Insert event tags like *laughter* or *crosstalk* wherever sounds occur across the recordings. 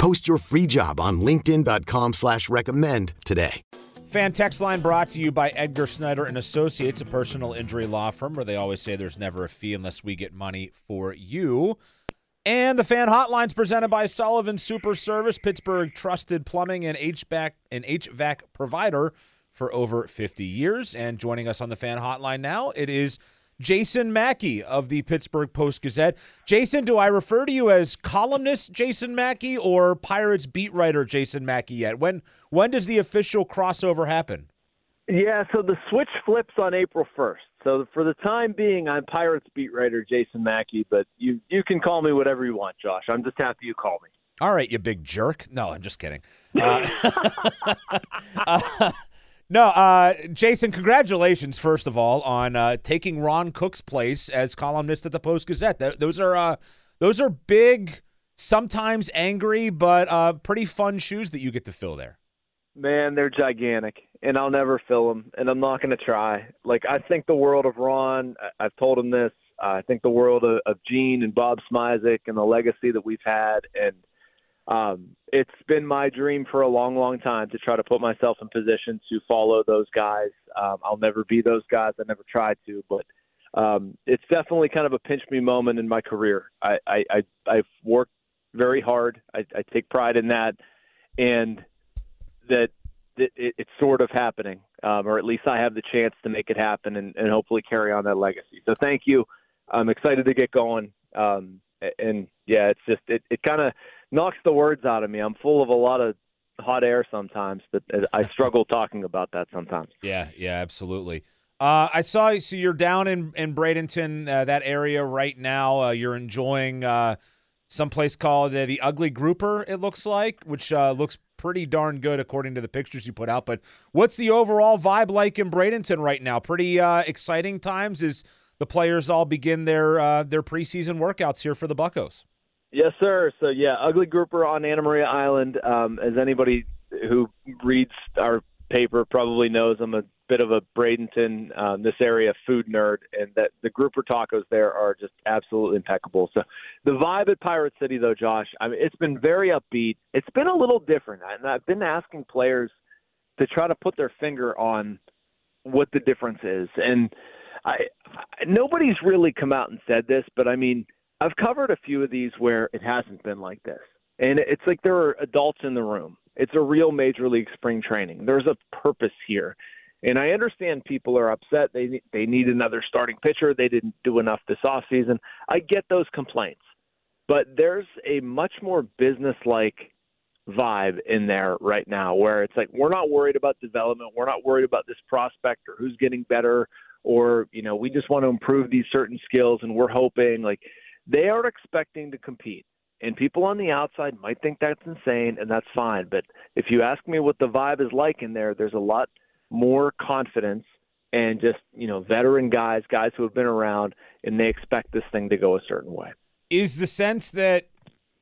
Post your free job on LinkedIn.com slash recommend today. Fan text line brought to you by Edgar Snyder and Associates, a personal injury law firm where they always say there's never a fee unless we get money for you. And the fan hotlines presented by Sullivan Super Service, Pittsburgh trusted plumbing and HVAC and HVAC provider for over 50 years. And joining us on the fan hotline now, it is Jason Mackey of the Pittsburgh Post Gazette. Jason, do I refer to you as columnist Jason Mackey or Pirates beat writer Jason Mackey yet? When when does the official crossover happen? Yeah, so the switch flips on April 1st. So for the time being, I'm Pirates beat writer Jason Mackey, but you you can call me whatever you want, Josh. I'm just happy you call me. All right, you big jerk. No, I'm just kidding. Uh, *laughs* *laughs* uh, no, uh, Jason, congratulations, first of all, on uh, taking Ron Cook's place as columnist at the Post Gazette. Th- those are uh, those are big, sometimes angry, but uh, pretty fun shoes that you get to fill there. Man, they're gigantic, and I'll never fill them, and I'm not going to try. Like I think the world of Ron. I've told him this. I think the world of, of Gene and Bob Smizik and the legacy that we've had, and um, it's been my dream for a long, long time to try to put myself in position to follow those guys. Um, I'll never be those guys. I never tried to, but um, it's definitely kind of a pinch me moment in my career. I, I, I I've worked very hard. I, I take pride in that, and that it, it, it's sort of happening, um, or at least I have the chance to make it happen and, and hopefully carry on that legacy. So thank you. I'm excited to get going. Um, and yeah, it's just it, it kind of knocks the words out of me. I'm full of a lot of hot air sometimes, but I *laughs* struggle talking about that sometimes. Yeah, yeah, absolutely. Uh, I saw so you're down in in Bradenton, uh, that area right now. Uh, you're enjoying uh, some place called uh, the Ugly Grouper. It looks like, which uh, looks pretty darn good according to the pictures you put out. But what's the overall vibe like in Bradenton right now? Pretty exciting times as the players all begin their their preseason workouts here for the Buckos. Yes, sir. So yeah, ugly grouper on Anna Maria Island. Um, as anybody who reads our paper probably knows, I'm a bit of a Bradenton, um, this area food nerd, and that the grouper tacos there are just absolutely impeccable. So the vibe at Pirate City, though, Josh, I mean, it's been very upbeat. It's been a little different, and I've been asking players to try to put their finger on what the difference is, and I, I nobody's really come out and said this, but I mean I've covered a few of these where it hasn't been like this. And it's like there are adults in the room. It's a real major league spring training. There's a purpose here. And I understand people are upset. They they need another starting pitcher. They didn't do enough this offseason. I get those complaints. But there's a much more business-like vibe in there right now where it's like we're not worried about development. We're not worried about this prospect or who's getting better or, you know, we just want to improve these certain skills and we're hoping like they are expecting to compete. And people on the outside might think that's insane, and that's fine. But if you ask me what the vibe is like in there, there's a lot more confidence and just, you know, veteran guys, guys who have been around, and they expect this thing to go a certain way. Is the sense that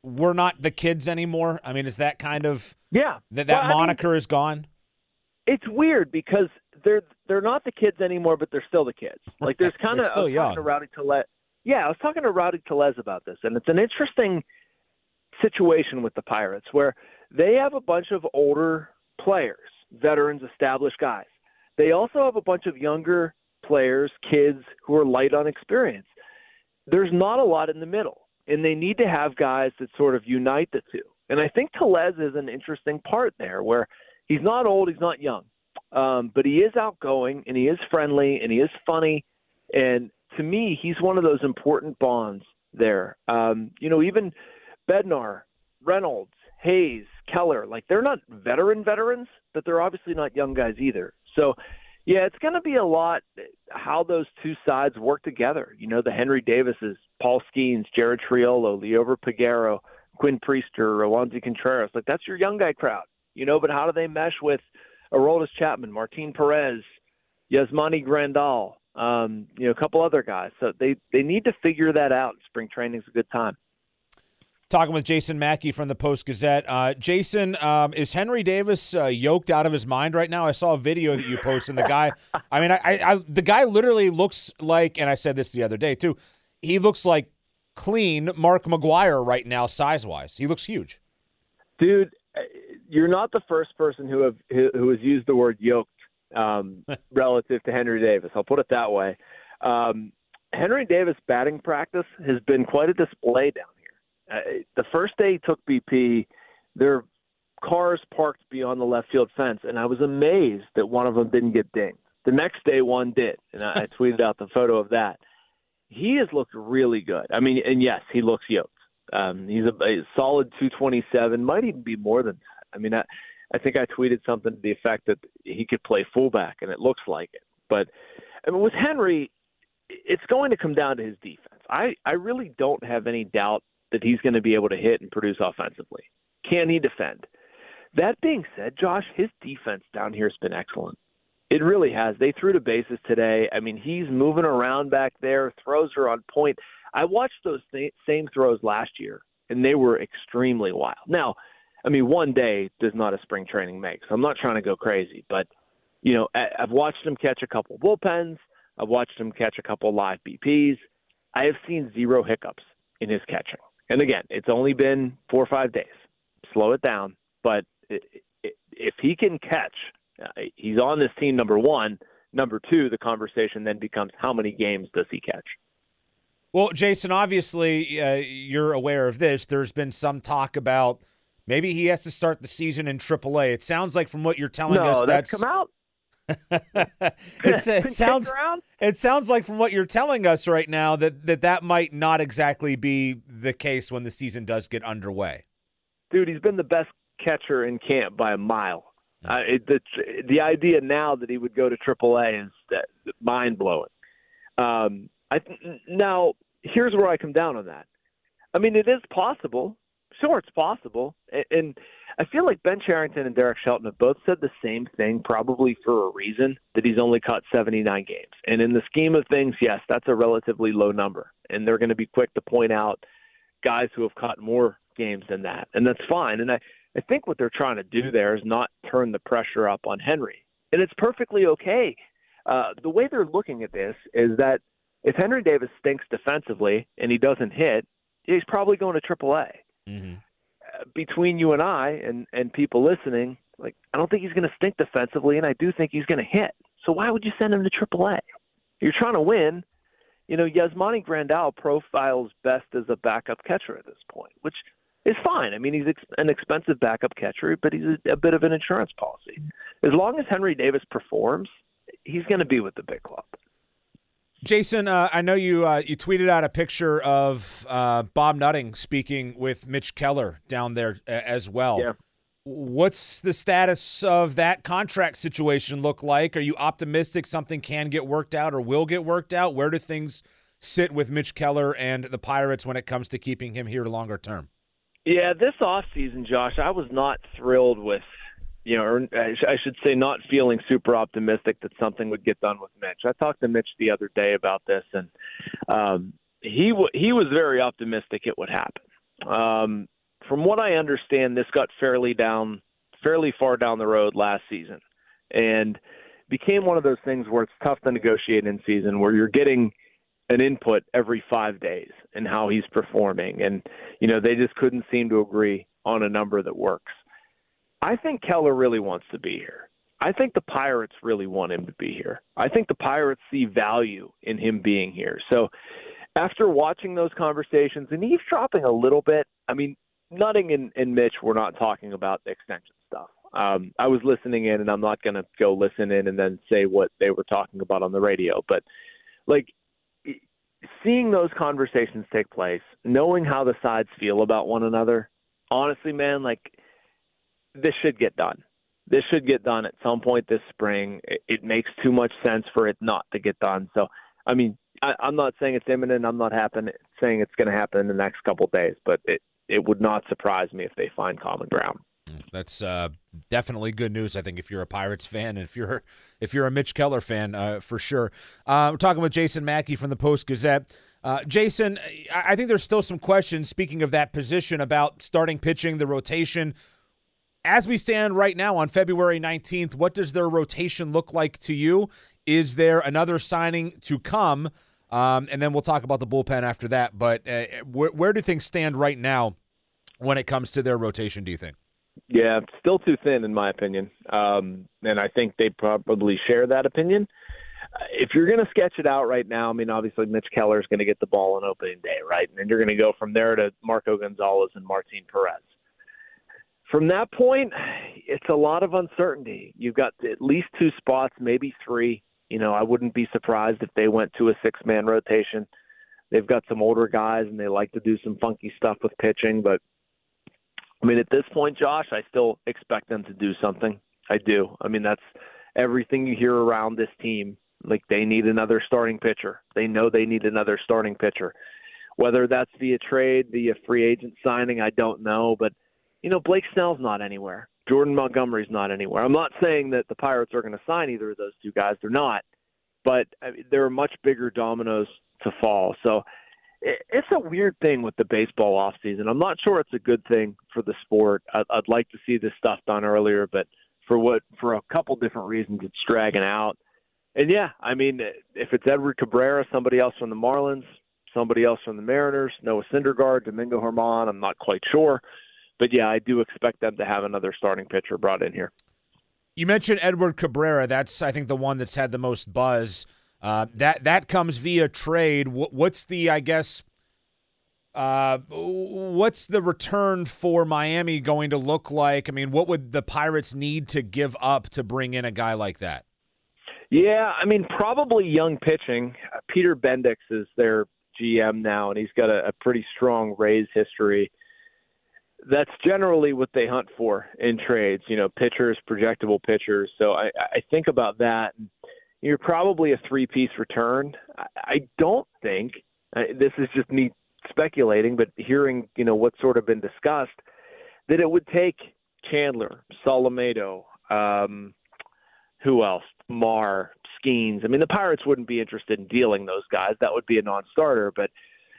we're not the kids anymore? I mean, is that kind of yeah that that well, moniker I mean, is gone? It's weird because they're they're not the kids anymore, but they're still the kids. Like there's *laughs* kind of still young. Rowdy Tellez yeah, I was talking to Rowdy Tellez about this, and it's an interesting situation with the Pirates where they have a bunch of older players, veterans, established guys. They also have a bunch of younger players, kids who are light on experience. There's not a lot in the middle, and they need to have guys that sort of unite the two. And I think Tellez is an interesting part there where he's not old, he's not young. Um, but he is outgoing and he is friendly and he is funny. And to me, he's one of those important bonds there. Um, you know, even Bednar, Reynolds, Hayes, Keller, like they're not veteran veterans, but they're obviously not young guys either. So, yeah, it's going to be a lot how those two sides work together. You know, the Henry Davises, Paul Skenes, Jared Triolo, Liover Peguero, Quinn Priester, Roansy Contreras. Like that's your young guy crowd, you know. But how do they mesh with Aroldis Chapman, Martin Perez, Yasmani Grandal, um, you know, a couple other guys. So they they need to figure that out. Spring training is a good time. Talking with Jason Mackey from the Post Gazette. Uh, Jason, um, is Henry Davis uh, yoked out of his mind right now? I saw a video that you posted. And the guy, *laughs* I mean, I, I, the guy literally looks like, and I said this the other day too. He looks like clean Mark McGwire right now, size wise. He looks huge. Dude, you're not the first person who have who has used the word yoked um, *laughs* relative to Henry Davis. I'll put it that way. Um, Henry Davis batting practice has been quite a display down uh, the first day he took BP, there cars parked beyond the left field fence, and I was amazed that one of them didn't get dinged. The next day, one did, and I, I *laughs* tweeted out the photo of that. He has looked really good. I mean, and yes, he looks yoked. Um, he's a, a solid 227, might even be more than that. I mean, I, I think I tweeted something to the effect that he could play fullback, and it looks like it. But I mean, with Henry, it's going to come down to his defense. I I really don't have any doubt that he's going to be able to hit and produce offensively. Can he defend? That being said, Josh, his defense down here has been excellent. It really has. They threw to bases today. I mean, he's moving around back there. Throws are on point. I watched those th- same throws last year, and they were extremely wild. Now, I mean, one day does not a spring training make. So I'm not trying to go crazy, but you know, I've watched him catch a couple bullpens. I've watched him catch a couple live BPs. I have seen zero hiccups in his catching. And again, it's only been four or five days. Slow it down. But if he can catch, uh, he's on this team, number one. Number two, the conversation then becomes how many games does he catch? Well, Jason, obviously uh, you're aware of this. There's been some talk about maybe he has to start the season in AAA. It sounds like from what you're telling no, us that's, that's come out. *laughs* *laughs* it sounds it sounds like from what you're telling us right now that, that that might not exactly be the case when the season does get underway. Dude, he's been the best catcher in camp by a mile. Uh, it, the the idea now that he would go to AAA is mind blowing. Um, I now here's where I come down on that. I mean, it is possible. Sure, it's possible, and, I feel like Ben Cherington and Derek Shelton have both said the same thing, probably for a reason, that he's only caught 79 games. And in the scheme of things, yes, that's a relatively low number. And they're going to be quick to point out guys who have caught more games than that. And that's fine. And I, I think what they're trying to do there is not turn the pressure up on Henry. And it's perfectly okay. Uh, the way they're looking at this is that if Henry Davis stinks defensively and he doesn't hit, he's probably going to AAA. Mm-hmm between you and I and and people listening, like I don't think he's going to stink defensively, and I do think he's going to hit. So why would you send him to AAA? You're trying to win. You know, Yasmani Grandal profiles best as a backup catcher at this point, which is fine. I mean, he's ex- an expensive backup catcher, but he's a, a bit of an insurance policy. As long as Henry Davis performs, he's going to be with the big club. Jason, uh, I know you uh, you tweeted out a picture of uh, Bob Nutting speaking with Mitch Keller down there uh, as well. Yeah. What's the status of that contract situation look like? Are you optimistic something can get worked out or will get worked out? Where do things sit with Mitch Keller and the Pirates when it comes to keeping him here longer term? Yeah, this off season, Josh, I was not thrilled with you know, or I should say, not feeling super optimistic that something would get done with Mitch. I talked to Mitch the other day about this, and um, he w- he was very optimistic it would happen. Um, from what I understand, this got fairly down, fairly far down the road last season, and became one of those things where it's tough to negotiate in season, where you're getting an input every five days and how he's performing, and you know they just couldn't seem to agree on a number that works. I think Keller really wants to be here. I think the Pirates really want him to be here. I think the Pirates see value in him being here. So after watching those conversations and eavesdropping a little bit, I mean, Nutting and, and Mitch were not talking about the extension stuff. Um, I was listening in, and I'm not going to go listen in and then say what they were talking about on the radio. But like seeing those conversations take place, knowing how the sides feel about one another, honestly, man, like this should get done. This should get done at some point this spring. It, it makes too much sense for it not to get done. So, I mean, I, I'm not saying it's imminent. I'm not saying it's going to happen in the next couple of days, but it it would not surprise me if they find common ground. That's uh, definitely good news. I think if you're a Pirates fan, and if you're if you're a Mitch Keller fan, uh, for sure. Uh, we're talking with Jason Mackey from the Post Gazette. Uh, Jason, I think there's still some questions. Speaking of that position about starting pitching, the rotation. As we stand right now on February 19th, what does their rotation look like to you? Is there another signing to come? Um, and then we'll talk about the bullpen after that. But uh, where, where do things stand right now when it comes to their rotation? Do you think? Yeah, still too thin in my opinion, um, and I think they probably share that opinion. Uh, if you're going to sketch it out right now, I mean, obviously Mitch Keller is going to get the ball on opening day, right? And then you're going to go from there to Marco Gonzalez and Martin Perez. From that point, it's a lot of uncertainty. You've got at least two spots, maybe three. You know, I wouldn't be surprised if they went to a six man rotation. They've got some older guys and they like to do some funky stuff with pitching, but I mean, at this point, Josh, I still expect them to do something. I do. I mean, that's everything you hear around this team. Like they need another starting pitcher. They know they need another starting pitcher. Whether that's via trade, via free agent signing, I don't know. But you know, Blake Snell's not anywhere. Jordan Montgomery's not anywhere. I'm not saying that the Pirates are going to sign either of those two guys. They're not. But I mean, there are much bigger dominoes to fall. So it's a weird thing with the baseball off season. I'm not sure it's a good thing for the sport. I'd, I'd like to see this stuff done earlier, but for what for a couple different reasons, it's dragging out. And yeah, I mean, if it's Edward Cabrera, somebody else from the Marlins, somebody else from the Mariners, Noah Syndergaard, Domingo Germán, I'm not quite sure, but yeah, I do expect them to have another starting pitcher brought in here. You mentioned Edward Cabrera. That's I think the one that's had the most buzz. Uh, that that comes via trade. what's the I guess? Uh, what's the return for Miami going to look like? I mean, what would the Pirates need to give up to bring in a guy like that? Yeah, I mean, probably young pitching. Peter Bendix is their GM now, and he's got a, a pretty strong Rays history. That's generally what they hunt for in trades. You know, pitchers, projectable pitchers. So I, I think about that. You're probably a three piece return. I, I don't think this is just me speculating, but hearing you know what's sort of been discussed that it would take Chandler, Solometo, um, who else? Mar, Skenes. I mean, the Pirates wouldn't be interested in dealing those guys. That would be a non-starter. But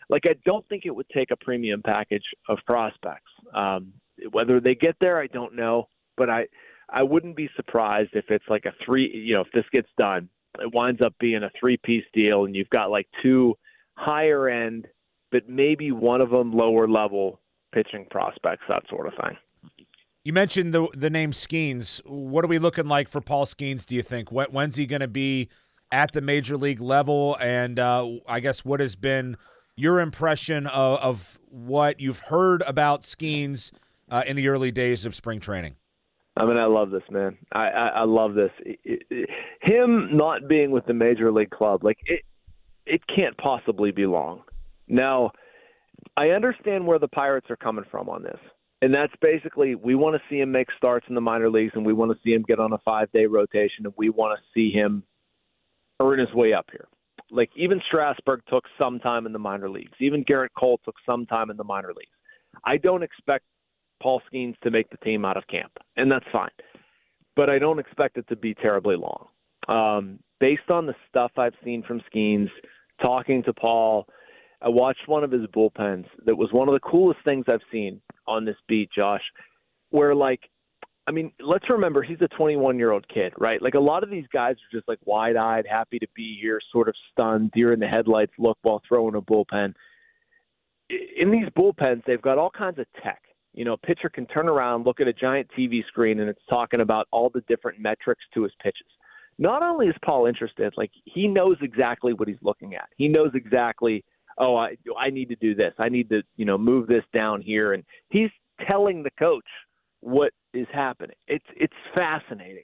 like, I don't think it would take a premium package of prospects. Um, whether they get there, I don't know. But I, I wouldn't be surprised if it's like a three, you know, if this gets done, it winds up being a three piece deal and you've got like two higher end, but maybe one of them lower level pitching prospects, that sort of thing. You mentioned the the name Skenes. What are we looking like for Paul Skenes? Do you think when, when's he going to be at the major league level? And uh, I guess what has been your impression of, of what you've heard about Skenes uh, in the early days of spring training? I mean, I love this man. I I, I love this. It, it, him not being with the major league club, like it, it can't possibly be long. Now, I understand where the Pirates are coming from on this, and that's basically we want to see him make starts in the minor leagues, and we want to see him get on a five day rotation, and we want to see him earn his way up here. Like even Strasburg took some time in the minor leagues. Even Gerrit Cole took some time in the minor leagues. I don't expect Paul Skenes to make the team out of camp, and that's fine. But I don't expect it to be terribly long. Um, based on the stuff I've seen from Skenes, talking to Paul, I watched one of his bullpens that was one of the coolest things I've seen on this beat, Josh, where like I mean, let's remember he's a 21 year old kid, right? Like a lot of these guys are just like wide eyed, happy to be here, sort of stunned, deer in the headlights look while throwing a bullpen. In these bullpens, they've got all kinds of tech you know, a pitcher can turn around, look at a giant TV screen, and it's talking about all the different metrics to his pitches. Not only is Paul interested, like he knows exactly what he's looking at. He knows exactly, oh, I I need to do this. I need to, you know, move this down here, and he's telling the coach what is happening. It's it's fascinating.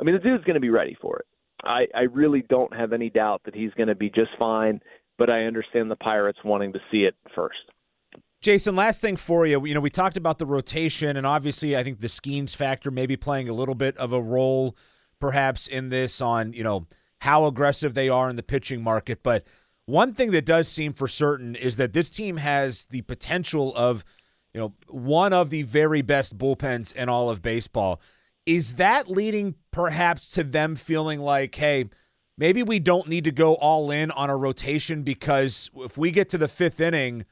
I mean, the dude's going to be ready for it. I I really don't have any doubt that he's going to be just fine. But I understand the Pirates wanting to see it first. Jason, last thing for you. You know, we talked about the rotation, and obviously, I think the Skenes factor maybe playing a little bit of a role, perhaps in this on you know how aggressive they are in the pitching market. But one thing that does seem for certain is that this team has the potential of, you know, one of the very best bullpens in all of baseball. Is that leading perhaps to them feeling like, hey, maybe we don't need to go all in on a rotation because if we get to the fifth inning,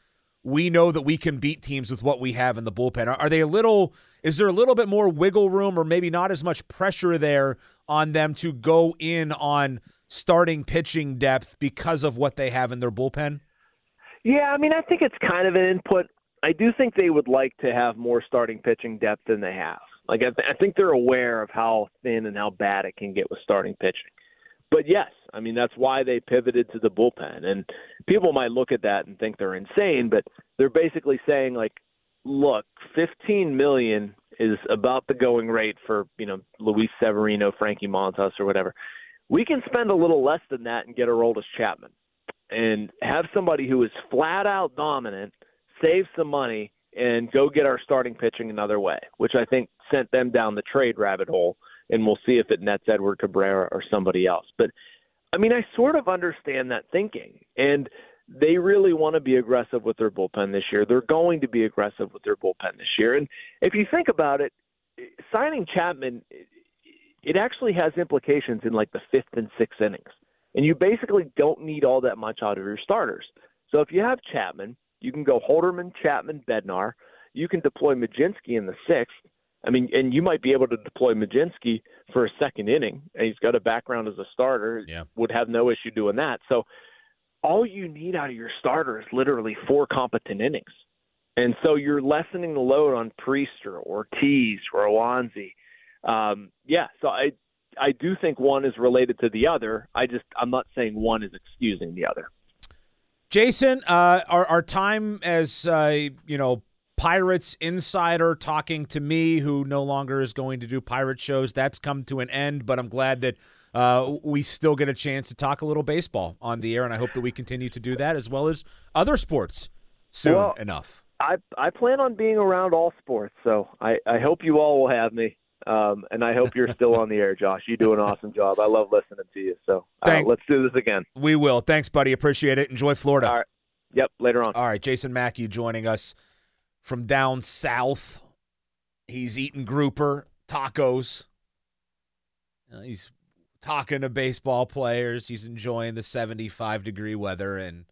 we know that we can beat teams with what we have in the bullpen. Are, are they a little? Is there a little bit more wiggle room, or maybe not as much pressure there on them to go in on starting pitching depth because of what they have in their bullpen? Yeah, I mean, I think it's kind of an input. I do think they would like to have more starting pitching depth than they have. Like, I, th- I think they're aware of how thin and how bad it can get with starting pitching. But yes, I mean that's why they pivoted to the bullpen. And people might look at that and think they're insane, but they're basically saying like, look, 15 million is about the going rate for you know Luis Severino, Frankie Montas, or whatever. We can spend a little less than that and get Aroldis Chapman, and have somebody who is flat out dominant, save some money, and go get our starting pitching another way, which I think sent them down the trade rabbit hole. And we'll see if it nets Edward Cabrera or somebody else. But I mean, I sort of understand that thinking, and they really want to be aggressive with their bullpen this year. They're going to be aggressive with their bullpen this year. And if you think about it, signing Chapman, it actually has implications in like the fifth and sixth innings. And you basically don't need all that much out of your starters. So if you have Chapman, you can go Holderman, Chapman, Bednar. You can deploy Mlodzinski in the sixth. I mean, and you might be able to deploy Mlodzinski for a second inning, and he's got a background as a starter. Yeah. Would have no issue doing that. So all you need out of your starter is literally four competent innings. And so you're lessening the load on Priester or Ortiz or Alonzi. Um, yeah, so I I do think one is related to the other. I just I'm not saying one is excusing the other. Jason, uh, our our time as uh, you know Pirates insider talking to me, who no longer is going to do pirate shows, that's come to an end. But I'm glad that uh, we still get a chance to talk a little baseball on the air, and I hope that we continue to do that as well as other sports soon Well, enough. I I plan on being around all sports, so I I hope you all will have me. Um, and I hope you're still on the air, Josh. You do an awesome job. I love listening to you. So uh, let's do this again. We will. Thanks, buddy. Appreciate it. Enjoy Florida. All right. Yep. Later on. All right, Jason Mackey joining us from down south. He's eating grouper tacos. Uh, he's talking to baseball players. He's enjoying the 75 degree weather and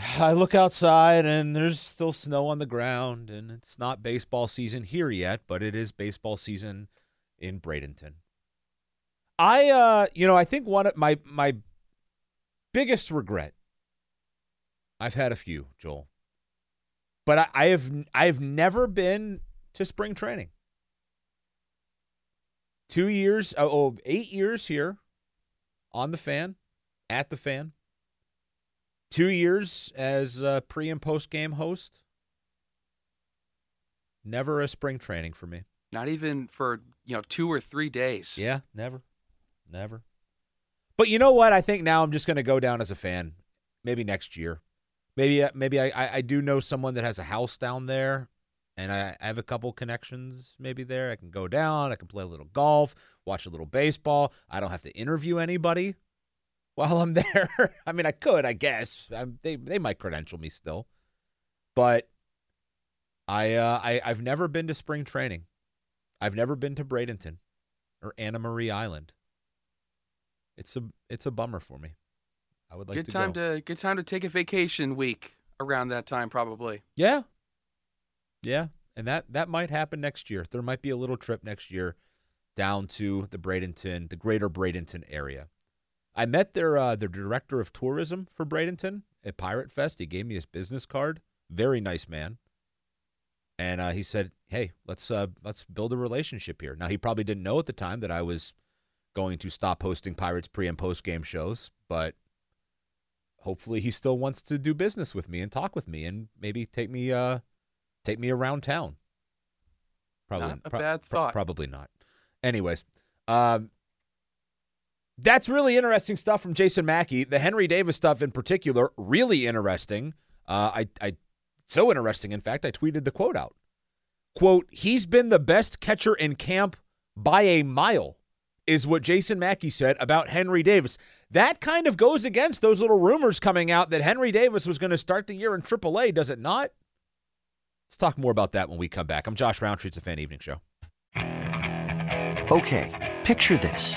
*sighs* I look outside and there's still snow on the ground and it's not baseball season here yet, but it is baseball season in Bradenton. I uh you know, I think one of my my biggest regret I've had a few, Joel. But I, I have I have never been to spring training. Two years, oh, oh, eight years here on the fan, at the fan. Two years as a pre and post game host. Never a spring training for me. Not even for you know two or three days. Yeah, never, never. But you know what? I think now I'm just going to go down as a fan. Maybe next year. Maybe uh, maybe I, I I do know someone that has a house down there, and I, I have a couple connections maybe there. I can go down. I can play a little golf, watch a little baseball. I don't have to interview anybody while I'm *laughs* there. I mean, I could, I guess. i they they might credential me still, but I uh, I I've never been to spring training. I've never been to Bradenton or Anna Marie Island. It's a it's a bummer for me. I would like good to time go. to good time to take a vacation week around that time probably. Yeah. Yeah. And that that might happen next year. There might be a little trip next year down to the Bradenton, the greater Bradenton area. I met their uh, their director of tourism for Bradenton at Pirate Fest. He gave me his business card. Very nice man. And uh, he said, "Hey, let's uh, let's build a relationship here." Now he probably didn't know at the time that I was going to stop hosting Pirates pre and post game shows, but hopefully he still wants to do business with me and talk with me and maybe take me uh take me around town. Probably Not a pro- bad pro- thought. probably not. Anyways, um, that's really interesting stuff from Jason Mackey. The Henry Davis stuff in particular, really interesting. Uh, I, I, so interesting. In fact, I tweeted the quote out. Quote: He's been the best catcher in camp by a mile, is what Jason Mackey said about Henry Davis. That kind of goes against those little rumors coming out that Henry Davis was going to start the year in AAA, does it not? Let's talk more about that when we come back. I'm Josh Rowntree. It's a fan evening show. Okay, picture this.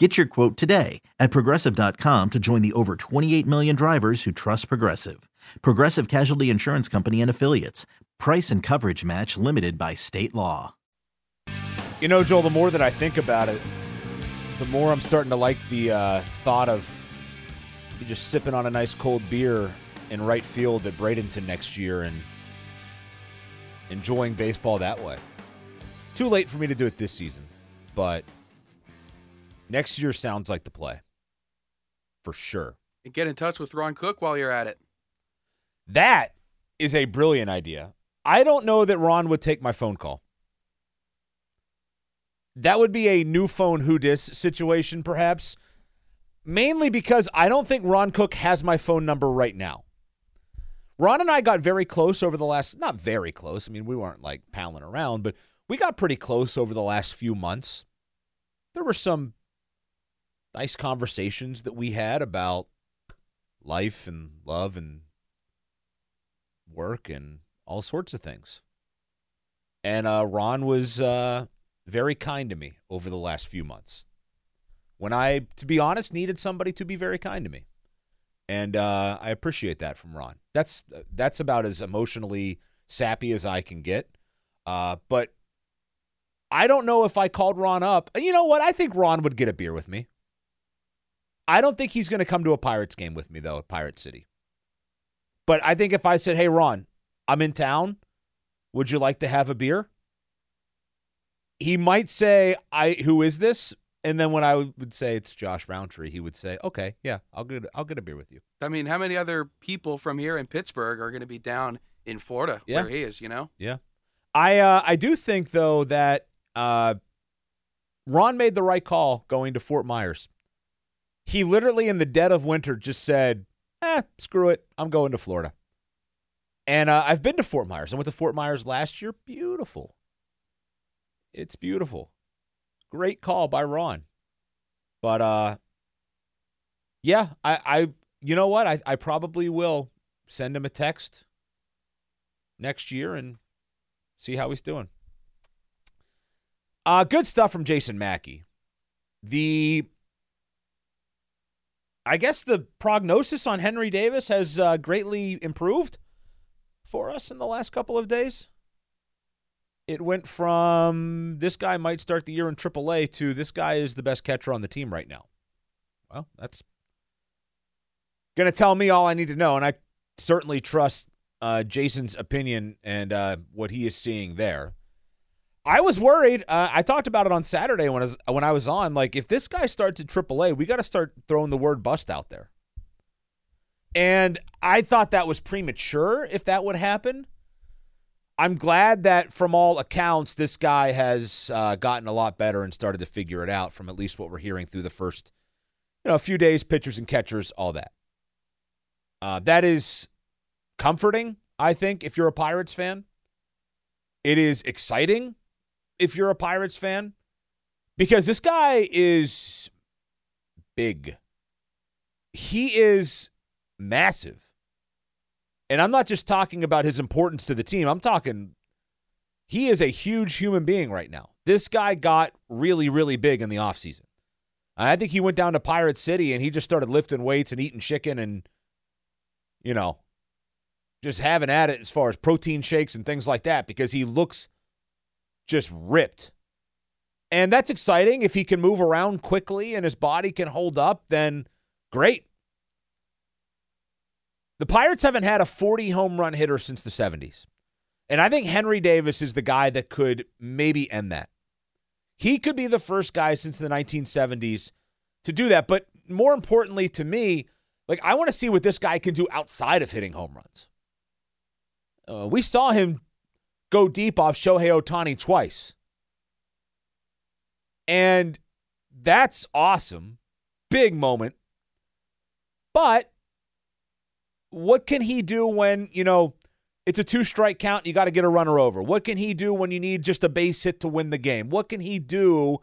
Get your quote today at progressive.com to join the over 28 million drivers who trust Progressive. Progressive Casualty Insurance Company and Affiliates. Price and coverage match limited by state law. You know, Joel, the more that I think about it, the more I'm starting to like the uh, thought of just sipping on a nice cold beer in right field at Bradenton next year and enjoying baseball that way. Too late for me to do it this season, but next year sounds like the play for sure. And get in touch with Ron Cook while you're at it. That is a brilliant idea. I don't know that Ron would take my phone call. That would be a new phone who dis situation, perhaps. Mainly because I don't think Ron Cook has my phone number right now. Ron and I got very close over the last, not very close. I mean, we weren't like palling around, but we got pretty close over the last few months. There were some nice conversations that we had about life and love and work and all sorts of things. And uh, Ron was uh, very kind to me over the last few months. When I, to be honest, needed somebody to be very kind to me, and uh, I appreciate that from Ron. That's that's about as emotionally sappy as I can get. Uh, but I don't know if I called Ron up. You know what? I think Ron would get a beer with me. I don't think he's going to come to a Pirates game with me though at Pirate City. But I think if I said, "Hey Ron, I'm in town. Would you like to have a beer?" He might say, "I who is this?" And then when I would say it's Josh Rowntree, he would say, "Okay, yeah, I'll get I'll get a beer with you." I mean, how many other people from here in Pittsburgh are going to be down in Florida Yeah. where he is, you know? Yeah. I uh, I do think though that uh, Ron made the right call going to Fort Myers. He literally in the dead of winter just said, "Eh, screw it, I'm going to Florida." And uh, I've been to Fort Myers. I went to Fort Myers last year. Beautiful. It's beautiful. Great call by Ron. But uh, yeah, I, I you know what? I, I probably will send him a text next year and see how he's doing. Uh, good stuff from Jason Mackey. The I guess the prognosis on Henry Davis has uh, greatly improved for us in the last couple of days. It went from this guy might start the year in AAA to this guy is the best catcher on the team right now. Well, that's going to tell me all I need to know. And I certainly trust uh, Jason's opinion and uh, what he is seeing there. I was worried. Uh, I talked about it on Saturday when I was when I was on. Like, if this guy starts at AAA, we got to start throwing the word bust out there. And I thought that was premature if that would happen. I'm glad that from all accounts, this guy has uh, gotten a lot better and started to figure it out from at least what we're hearing through the first, you know, a few days, pitchers and catchers, all that. Uh, that is comforting, I think, if you're a Pirates fan. It is exciting if you're a Pirates fan because this guy is big. He is massive. And I'm not just talking about his importance to the team. I'm talking he is a huge human being right now. This guy got really, really big in the offseason. I think he went down to Pirate City and he just started lifting weights and eating chicken and, you know, just having at it as far as protein shakes and things like that because he looks just ripped. And that's exciting. If he can move around quickly and his body can hold up, then great. The Pirates haven't had a 40 home run hitter since the 70s. And I think Henry Davis is the guy that could maybe end that. He could be the first guy since the 1970s to do that. But more importantly to me, like I want to see what this guy can do outside of hitting home runs. Uh, we saw him go deep off Shohei Ohtani twice. And that's awesome. Big moment. But what can he do when, you know, it's a two strike count, you got to get a runner over? What can he do when you need just a base hit to win the game? What can he do,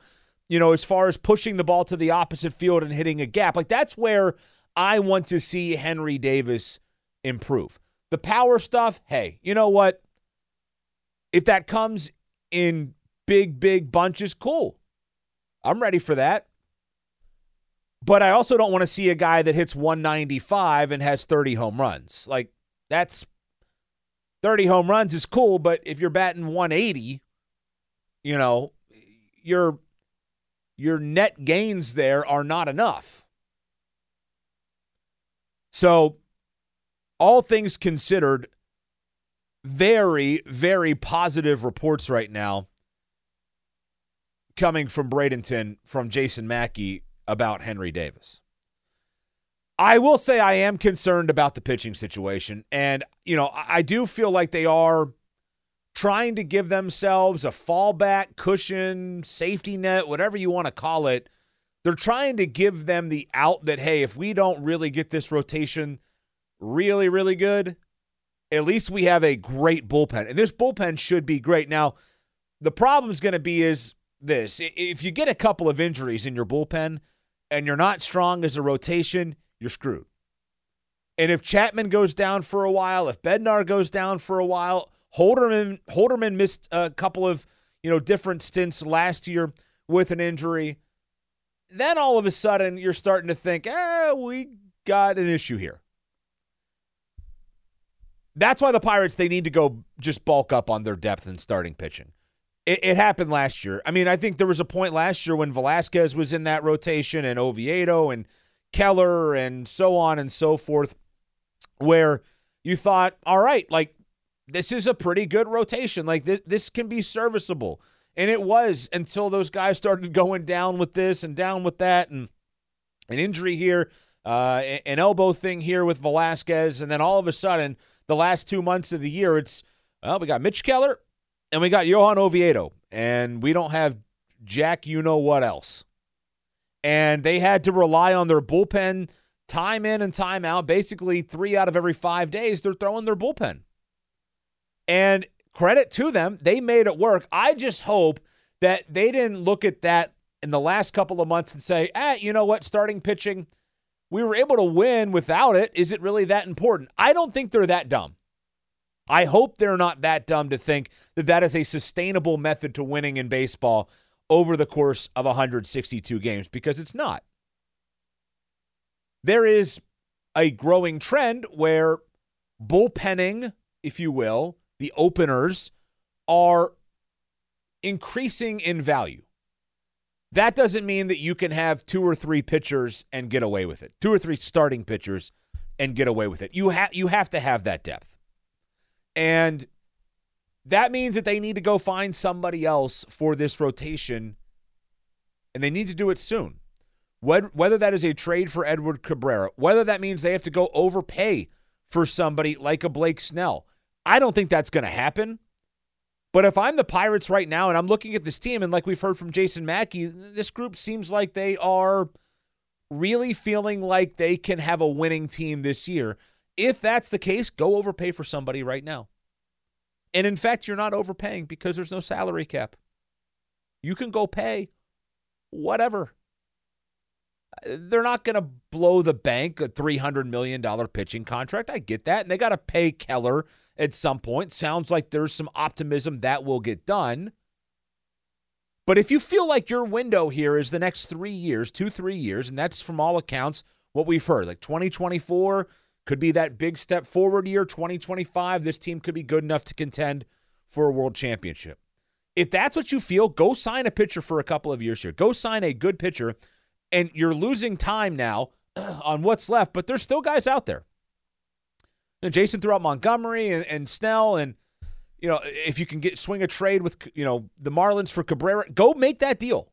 you know, as far as pushing the ball to the opposite field and hitting a gap? Like that's where I want to see Henry Davis improve. The power stuff, hey, you know what? If that comes in big, big bunches, cool. I'm ready for that. But I also don't want to see a guy that hits 195 and has 30 home runs. Like that's 30 home runs is cool, but if you're batting 180, you know, your your net gains there are not enough. So, all things considered, very, very positive reports right now coming from Bradenton from Jason Mackey about Henry Davis. I will say I am concerned about the pitching situation. And, you know, I do feel like they are trying to give themselves a fallback cushion, safety net, whatever you want to call it. They're trying to give them the out that, hey, if we don't really get this rotation really, really good, at least we have a great bullpen. And this bullpen should be great. Now, the problem is going to be is this if you get a couple of injuries in your bullpen, and you're not strong as a rotation, you're screwed. And if Chapman goes down for a while, if Bednar goes down for a while, Holderman Holderman missed a couple of you know different stints last year with an injury. Then all of a sudden you're starting to think, eh, we got an issue here. That's why the Pirates they need to go just bulk up on their depth and starting pitching. It, it, happened last year. I mean, I think there was a point last year when Velasquez was in that rotation and Oviedo and Keller and so on and so forth, where you thought, all right, like this is a pretty good rotation. Like this, this can be serviceable. And it was until those guys started going down with this and down with that and an injury here, uh, an elbow thing here with Velasquez. And then all of a sudden, the last two months of the year, it's, well, we got Mitch Keller and we got Johan Oviedo, and we don't have Jack, you know what else. And they had to rely on their bullpen time in and time out. Basically, three out of every five days, they're throwing their bullpen. And credit to them, they made it work. I just hope that they didn't look at that in the last couple of months and say, ah, you know what, starting pitching, we were able to win without it. Is it really that important? I don't think they're that dumb. I hope they're not that dumb to think that that is a sustainable method to winning in baseball over the course of 162 games because it's not. There is a growing trend where bullpenning if you will, the openers are increasing in value. That doesn't mean that you can have two or three pitchers and get away with it. Two or three starting pitchers and get away with it. You have you have to have that depth. And that means that they need to go find somebody else for this rotation and they need to do it soon. Whether that is a trade for Edward Cabrera, whether that means they have to go overpay for somebody like a Blake Snell. I don't think that's going to happen. But if I'm the Pirates right now and I'm looking at this team, and like we've heard from Jason Mackey, this group seems like they are really feeling like they can have a winning team this year. If that's the case, go overpay for somebody right now. And in fact, you're not overpaying because there's no salary cap. You can go pay whatever. They're not going to blow the bank a $300 million pitching contract. I get that. And they got to pay Keller at some point. Sounds like there's some optimism that will get done. But if you feel like your window here is the next three years, two, three years, and that's from all accounts what we've heard, like 2024 could be that big step forward year, 2025, this team could be good enough to contend for a world championship. If that's what you feel, go sign a pitcher for a couple of years here. Go sign a good pitcher, and you're losing time now *clears throat* on what's left, but there's still guys out there. And Jason threw out Montgomery and, and Snell, and you know if you can get swing a trade with you know the Marlins for Cabrera, go make that deal.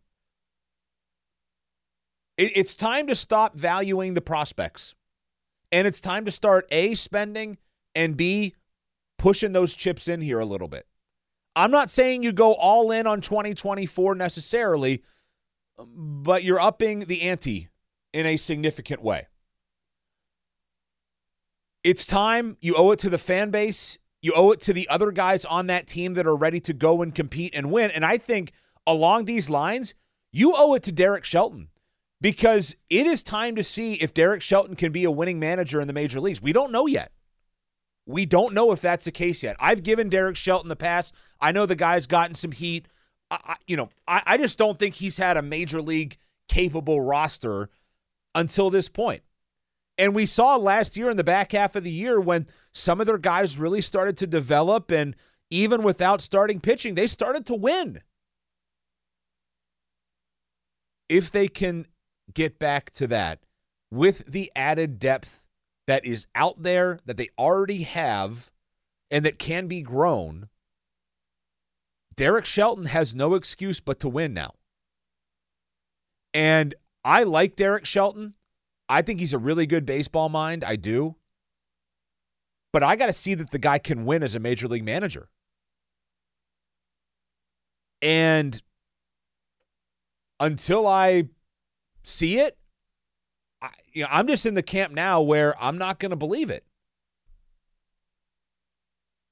It, it's time to stop valuing the prospects, and it's time to start a spending and b pushing those chips in here a little bit. I'm not saying you go all in on 2024 necessarily, but you're upping the ante in a significant way. It's time. You owe it to the fan base. You owe it to the other guys on that team that are ready to go and compete and win. And I think along these lines, you owe it to Derek Shelton because it is time to see if Derek Shelton can be a winning manager in the major leagues. We don't know yet. We don't know if that's the case yet. I've given Derek Shelton the pass. I know the guy's gotten some heat. I, you know, I, I just don't think he's had a major league capable roster until this point. And we saw last year in the back half of the year when some of their guys really started to develop, and even without starting pitching, they started to win. If they can get back to that with the added depth that is out there that they already have and that can be grown, Derek Shelton has no excuse but to win now. And I like Derek Shelton. I think he's a really good baseball mind. I do. But I got to see that the guy can win as a major league manager. And until I see it, I, you know, I'm just in the camp now where I'm not going to believe it.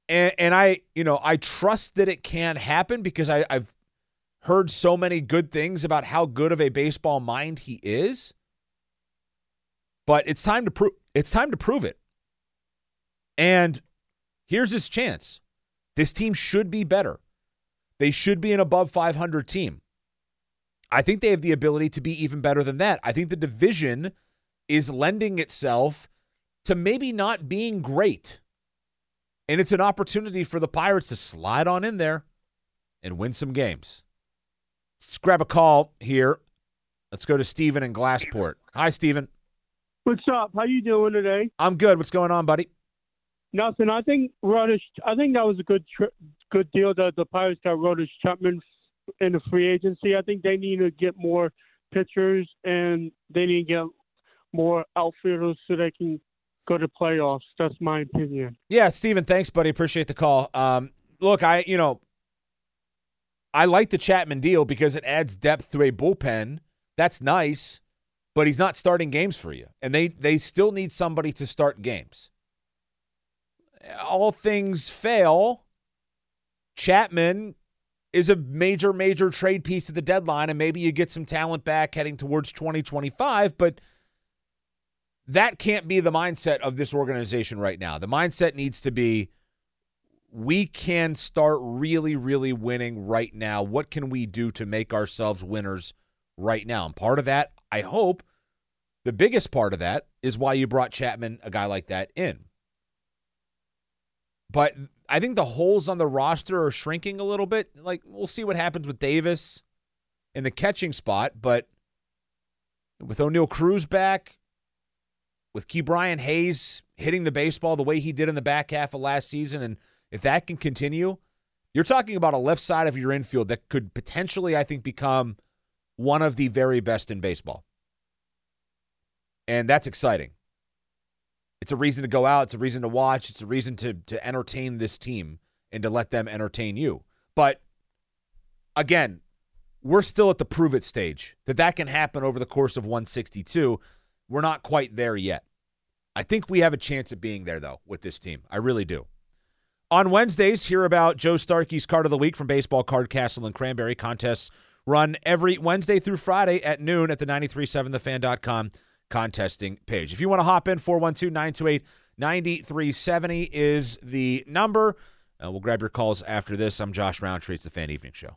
And, and I, you know, I trust that it can happen because I, I've heard so many good things about how good of a baseball mind he is. But it's time to prove it's time to prove it. And here's his chance. This team should be better. They should be an above 500 team. I think they have the ability to be even better than that. I think the division is lending itself to maybe not being great. And it's an opportunity for the Pirates to slide on in there and win some games. Let's grab a call here. Let's go to Steven in Glassport. Hi, Steven. What's up? How you doing today? I'm good. What's going on, buddy? Nothing. I think Aroldis. I think that was a good tri- good deal that the Pirates got Aroldis Chapman in the free agency. I think they need to get more pitchers and they need to get more outfielders so they can go to playoffs. That's my opinion. Yeah, Steven, thanks, buddy. Appreciate the call. Um, look, I you know, I like the Chapman deal because it adds depth to a bullpen. That's nice but he's not starting games for you. And they they still need somebody to start games. All things fail, Chapman is a major major trade piece at the deadline and maybe you get some talent back heading towards 2025, but that can't be the mindset of this organization right now. The mindset needs to be we can start really, really winning right now. What can we do to make ourselves winners right now? And part of that, I hope the biggest part of that is why you brought Chapman, a guy like that, in. but I think the holes on the roster are shrinking a little bit. Like we'll see what happens with Davis in the catching spot, but with Oneil Cruz back, with Ke'Bryan Hayes hitting the baseball the way he did in the back half of last season, and if that can continue, you're talking about a left side of your infield that could potentially, I think, become one of the very best in baseball. And that's exciting. It's a reason to go out, it's a reason to watch, it's a reason to to entertain this team and to let them entertain you. But again, we're still at the prove it stage that that can happen over the course of 162. We're not quite there yet. I think we have a chance at being there though with this team. I really do. On Wednesdays, hear about Joe Starkey's card of the week from Baseball Card Castle and Cranberry contests run every Wednesday through Friday at noon at the 937thefan.com contesting page. If you want to hop in 412-928-9370 is the number. Uh, we'll grab your calls after this. I'm Josh Rowntree. It's the Fan Evening Show.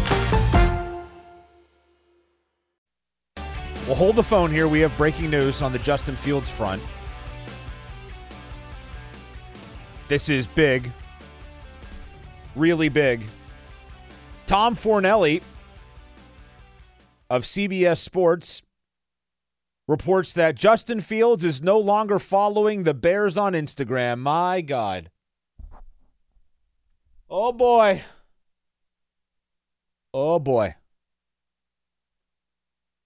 We'll hold the phone here. We have breaking news on the Justin Fields front. This is big. Really big. Tom Fornelli of CBS Sports reports that Justin Fields is no longer following the Bears on Instagram. My God. Oh boy. Oh boy.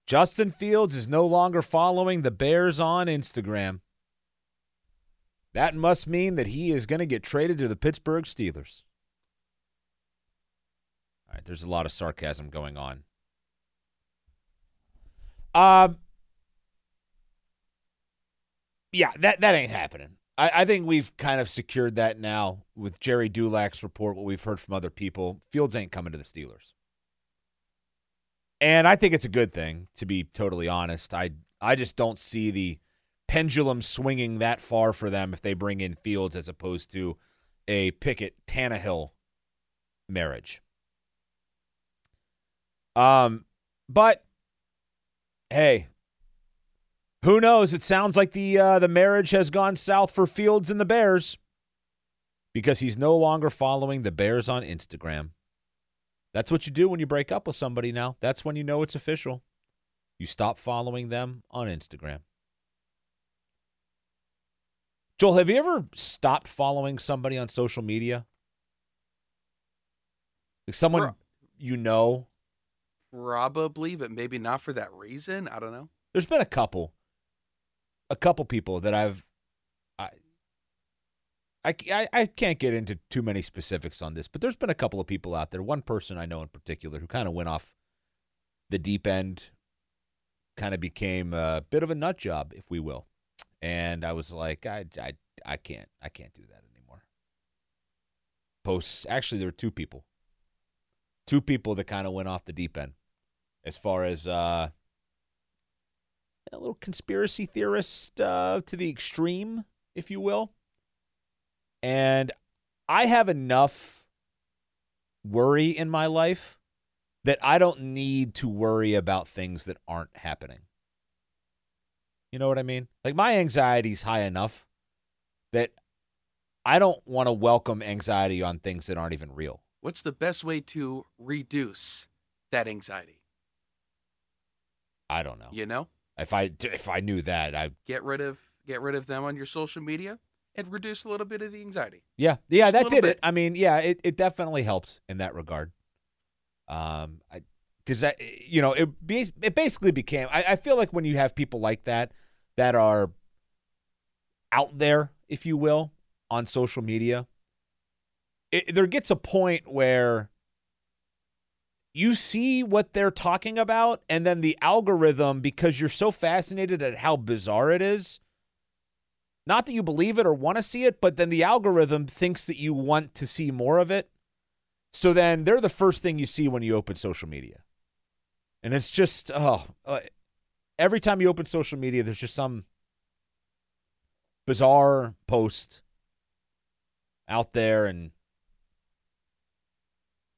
Justin Fields is no longer following the Bears on Instagram. That must mean that he is going to get traded to the Pittsburgh Steelers. All right, there's a lot of sarcasm going on. Um, yeah, that that ain't happening. I, I think we've kind of secured that now with Gerry Dulac's report. What we've heard from other people, Fields ain't coming to the Steelers. And I think it's a good thing, to be totally honest. I I just don't see the pendulum swinging that far for them if they bring in Fields as opposed to a Pickett Tannehill marriage. Um, but hey, who knows? It sounds like the uh, the marriage has gone south for Fields and the Bears because he's no longer following the Bears on Instagram. That's what you do when you break up with somebody now. That's when you know it's official. You stop following them on Instagram. Joel, have you ever stopped following somebody on social media? Like someone Pro- you know? Probably, but maybe not for that reason. I don't know. There's been a couple, a couple people that I've, I, I, I can't get into too many specifics on this, but there's been a couple of people out there. One person I know in particular who kind of went off the deep end, kind of became a bit of a nut job, if we will. And I was like, I, I, I can't, I can't do that anymore. Posts. Actually, there were two people, two people that kind of went off the deep end, as far as uh, a little conspiracy theorist uh, to the extreme, if you will. And I have enough worry in my life that I don't need to worry about things that aren't happening. You know what I mean? Like my anxiety's high enough that I don't want to welcome anxiety on things that aren't even real. What's the best way to reduce that anxiety? I don't know. You know, If I if I knew that, I get rid of get rid of them on your social media and reduce a little bit of the anxiety. Yeah, yeah, Just that did bit. it. I mean, yeah, it, it definitely helps in that regard. Um, because that you know it it basically became. I, I feel like when you have people like that that are out there, if you will, on social media, it, there gets a point where you see what they're talking about, and then the algorithm, because you're so fascinated at how bizarre it is, not that you believe it or want to see it, but then the algorithm thinks that you want to see more of it. So then they're the first thing you see when you open social media. And it's just, oh, uh, every time you open social media, there's just some bizarre post out there. And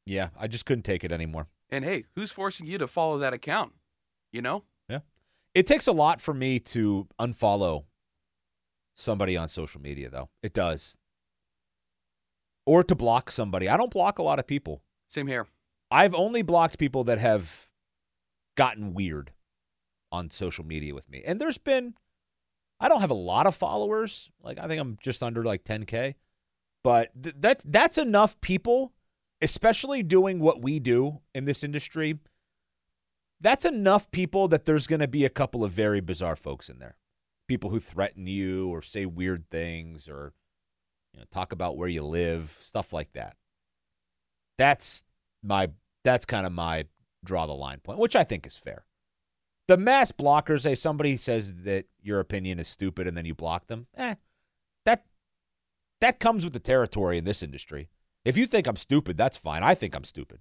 yeah, I just couldn't take it anymore. And hey, who's forcing you to follow that account? You know? Yeah. It takes a lot for me to unfollow somebody on social media, though. It does. Or to block somebody. I don't block a lot of people. Same here. I've only blocked people that have gotten weird on social media with me. And there's been, I don't have a lot of followers. Like, I think I'm just under like 10K. But th- that's, that's enough people, especially doing what we do in this industry. That's enough people that there's going to be a couple of very bizarre folks in there people who threaten you or say weird things or you know, talk about where you live, stuff like that. That's my that's kind of my draw the line point, which I think is fair. The mass blockers, say somebody says that your opinion is stupid and then you block them. Eh, that that comes with the territory in this industry. If you think I'm stupid, that's fine. I think I'm stupid.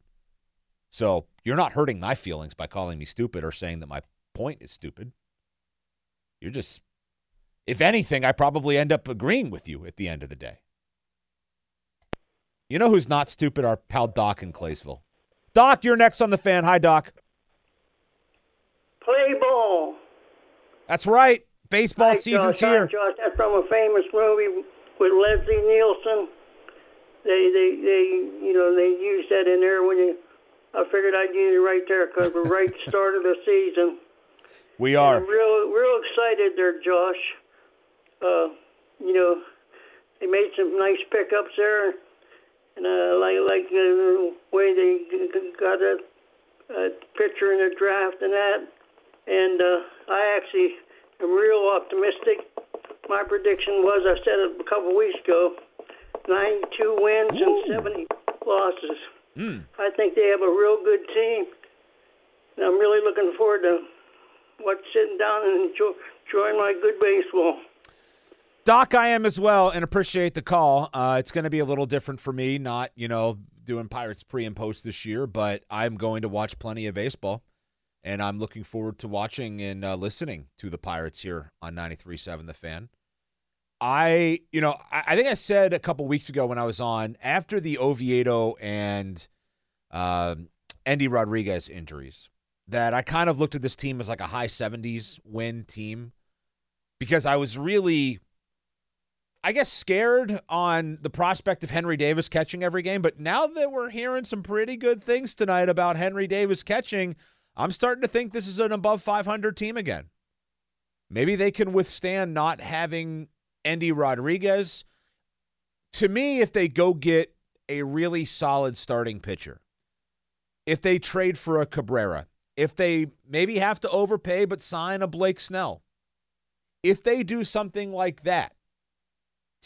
So you're not hurting my feelings by calling me stupid or saying that my point is stupid. You're just if anything, I probably end up agreeing with you at the end of the day. You know who's not stupid? Our pal Doc in Claysville. Doc, you're next on the fan. Hi, Doc. Play ball. That's right. Baseball Hi, season's Josh. Hi, here. Josh. That's from a famous movie with Leslie Nielsen. They, they, they, you know, they used that in there when you. I figured I'd use it right there because we're right at the start of the season. We are. I'm real, real excited there, Josh. Uh, you know, they made some nice pickups there, and uh, like like the way they got a, a pitcher in the draft and that. And uh, I actually am real optimistic. My prediction was I said it a couple weeks ago: 92 wins and 70 losses. Hmm. I think they have a real good team. And I'm really looking forward to what sitting down and enjoy, enjoying my good baseball. Doc, I am as well, and appreciate the call. Uh, it's going to be a little different for me, not you know doing Pirates pre and post this year, but I'm going to watch plenty of baseball, and I'm looking forward to watching and uh, listening to the Pirates here on 93.7 The Fan. I, you know, I, I think I said a couple weeks ago when I was on after the Oviedo and um, Endy Rodriguez injuries that I kind of looked at this team as like a high 70s win team because I was really I guess scared on the prospect of Henry Davis catching every game, but now that we're hearing some pretty good things tonight about Henry Davis catching, I'm starting to think this is an above 500 team again. Maybe they can withstand not having Endy Rodriguez. To me, if they go get a really solid starting pitcher, if they trade for a Cabrera, if they maybe have to overpay but sign a Blake Snell, if they do something like that,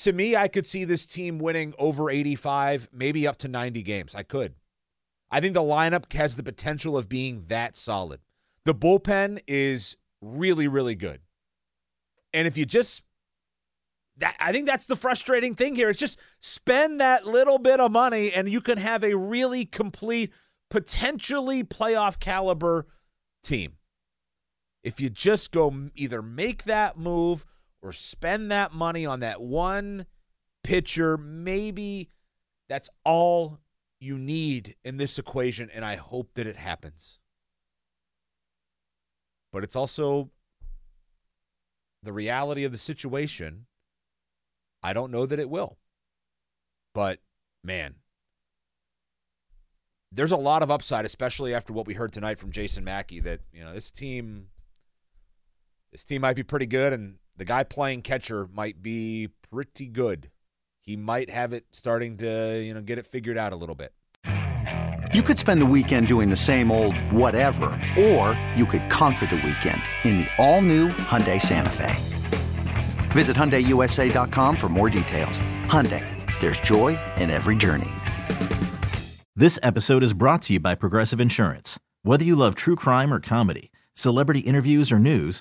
to me, I could see this team winning over 85, maybe up to 90 games. I could. I think the lineup has the potential of being that solid. The bullpen is really, really good. And if you just that I think that's the frustrating thing here. It's just spend that little bit of money and you can have a really complete, potentially playoff caliber team. If you just go either make that move or spend that money on that one pitcher, maybe that's all you need in this equation, and I hope that it happens. But it's also the reality of the situation. I don't know that it will. But man, there's a lot of upside, especially after what we heard tonight from Jason Mackey, that, you know, this team this team might be pretty good and the guy playing catcher might be pretty good. He might have it starting to, you know, get it figured out a little bit. You could spend the weekend doing the same old whatever, or you could conquer the weekend in the all-new Hyundai Santa Fe. Visit HyundaiUSA.com for more details. Hyundai, there's joy in every journey. This episode is brought to you by Progressive Insurance. Whether you love true crime or comedy, celebrity interviews or news,